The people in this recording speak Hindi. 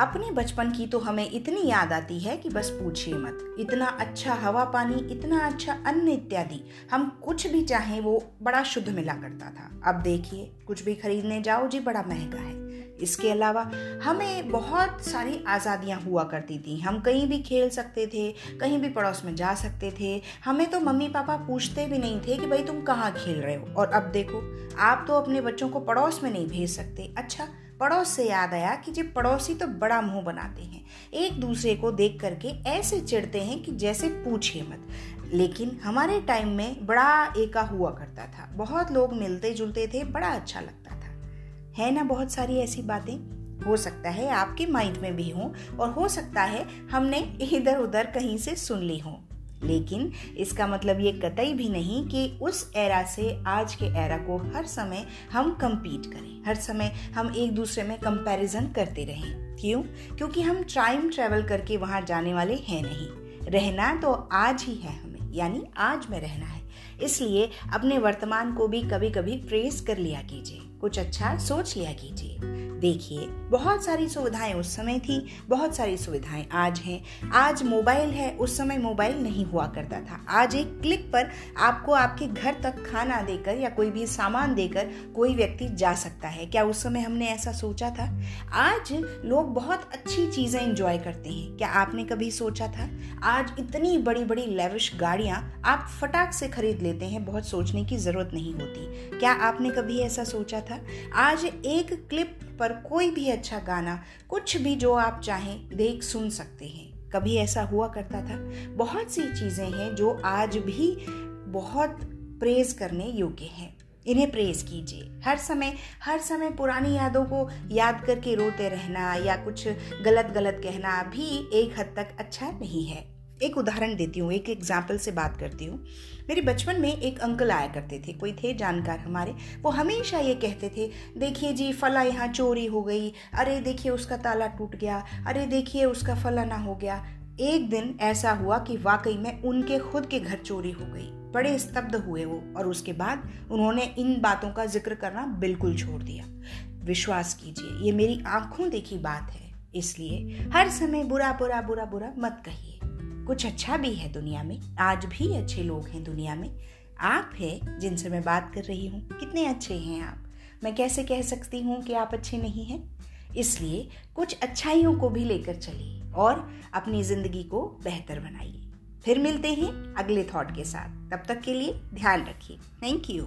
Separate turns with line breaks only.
अपने बचपन की तो हमें इतनी याद आती है कि बस पूछिए मत। इतना अच्छा हवा पानी, इतना अच्छा अन्न इत्यादि, हम कुछ भी चाहें वो बड़ा शुद्ध मिला करता था। अब देखिए, कुछ भी खरीदने जाओ जी, बड़ा महँगा है। इसके अलावा हमें बहुत सारी आज़ादियाँ हुआ करती थी। हम कहीं भी खेल सकते थे, कहीं भी पड़ोस में जा सकते थे। हमें तो मम्मी पापा पूछते भी नहीं थे कि भाई तुम कहाँ खेल रहे हो? और अब देखो, आप तो अपने बच्चों को पड़ोस में नहीं भेज सकते। अच्छा पड़ोस से याद आया कि जब पड़ोसी तो बड़ा मुँह बनाते हैं। एक दूसरे को देख करके ऐसे चिढ़ते हैं कि जैसे पूछिए मत। लेकिन हमारे टाइम में बड़ा एका हुआ करता था। बहुत लोग मिलते जुलते थे, बड़ा अच्छा लगता था। है ना बहुत सारी ऐसी बातें? हो सकता है आपके माइंड में भी हो और हो सकता है हमने इधर उधर कहीं से सुन ली हो। लेकिन इसका मतलब ये कतई भी नहीं कि उस एरा से आज के एरा को हर समय हम कंपीट करें। हर समय हम एक दूसरे में कंपैरिजन करते रहें। क्यों? क्योंकि हम टाइम ट्रेवल करके वहाँ जाने वाले हैं नहीं। रहना तो आज ही है हमें, यानी आज में रहना है। इसलिए अपने वर्तमान को भी कभी कभी ट्रेस कर लिया कीजिए। कुछ अच्छा सोच लिया कीजिए। देखिए, बहुत सारी सुविधाएँ उस समय थी, बहुत सारी सुविधाएँ आज हैं। आज मोबाइल है, उस समय मोबाइल नहीं हुआ करता था। आज एक क्लिक पर आपको आपके घर तक खाना देकर या कोई भी सामान देकर कोई व्यक्ति जा सकता है। क्या उस समय हमने ऐसा सोचा था? आज लोग बहुत अच्छी चीज़ें इंजॉय करते हैं। क्या आपने कभी सोचा था? आज इतनी बड़ी बड़ी लेविश गाड़ियाँ आप फटाक से खरीद लेते हैं, बहुत सोचने की ज़रूरत नहीं होती। क्या आपने कभी ऐसा सोचा था? आज एक क्लिप पर कोई भी अच्छा गाना, कुछ भी जो आप चाहें, देख सुन सकते हैं। कभी ऐसा हुआ करता था? बहुत सी चीज़ें हैं जो आज भी बहुत प्रेज करने योग्य हैं। इन्हें प्रेज कीजिए। हर समय हर समय पुरानी यादों को याद करके रोते रहना या कुछ गलत गलत कहना भी एक हद तक अच्छा नहीं है। एक उदाहरण देती हूँ, एक एग्ज़ाम्पल से बात करती हूँ। मेरे बचपन में एक अंकल आया करते थे, कोई थे जानकार हमारे, वो हमेशा ये कहते थे, देखिए जी, फला यहाँ चोरी हो गई, अरे देखिए उसका ताला टूट गया, अरे देखिए उसका फलाना हो गया। एक दिन ऐसा हुआ कि वाकई में उनके खुद के घर चोरी हो गई, बड़े स्तब्ध हुए वो, और उसके बाद उन्होंने इन बातों का ज़िक्र करना बिल्कुल छोड़ दिया। विश्वास कीजिए, ये मेरी आँखों देखी बात है, इसलिए हर समय बुरा बुरा बुरा बुरा मत कहिए। कुछ अच्छा भी है दुनिया में, आज भी अच्छे लोग हैं दुनिया में। आप हैं जिनसे मैं बात कर रही हूँ, कितने अच्छे हैं आप। मैं कैसे कह सकती हूँ कि आप अच्छे नहीं हैं? इसलिए कुछ अच्छाइयों को भी लेकर चलिए और अपनी ज़िंदगी को बेहतर बनाइए। फिर मिलते हैं अगले थॉट के साथ। तब तक के लिए ध्यान रखिए। Thank you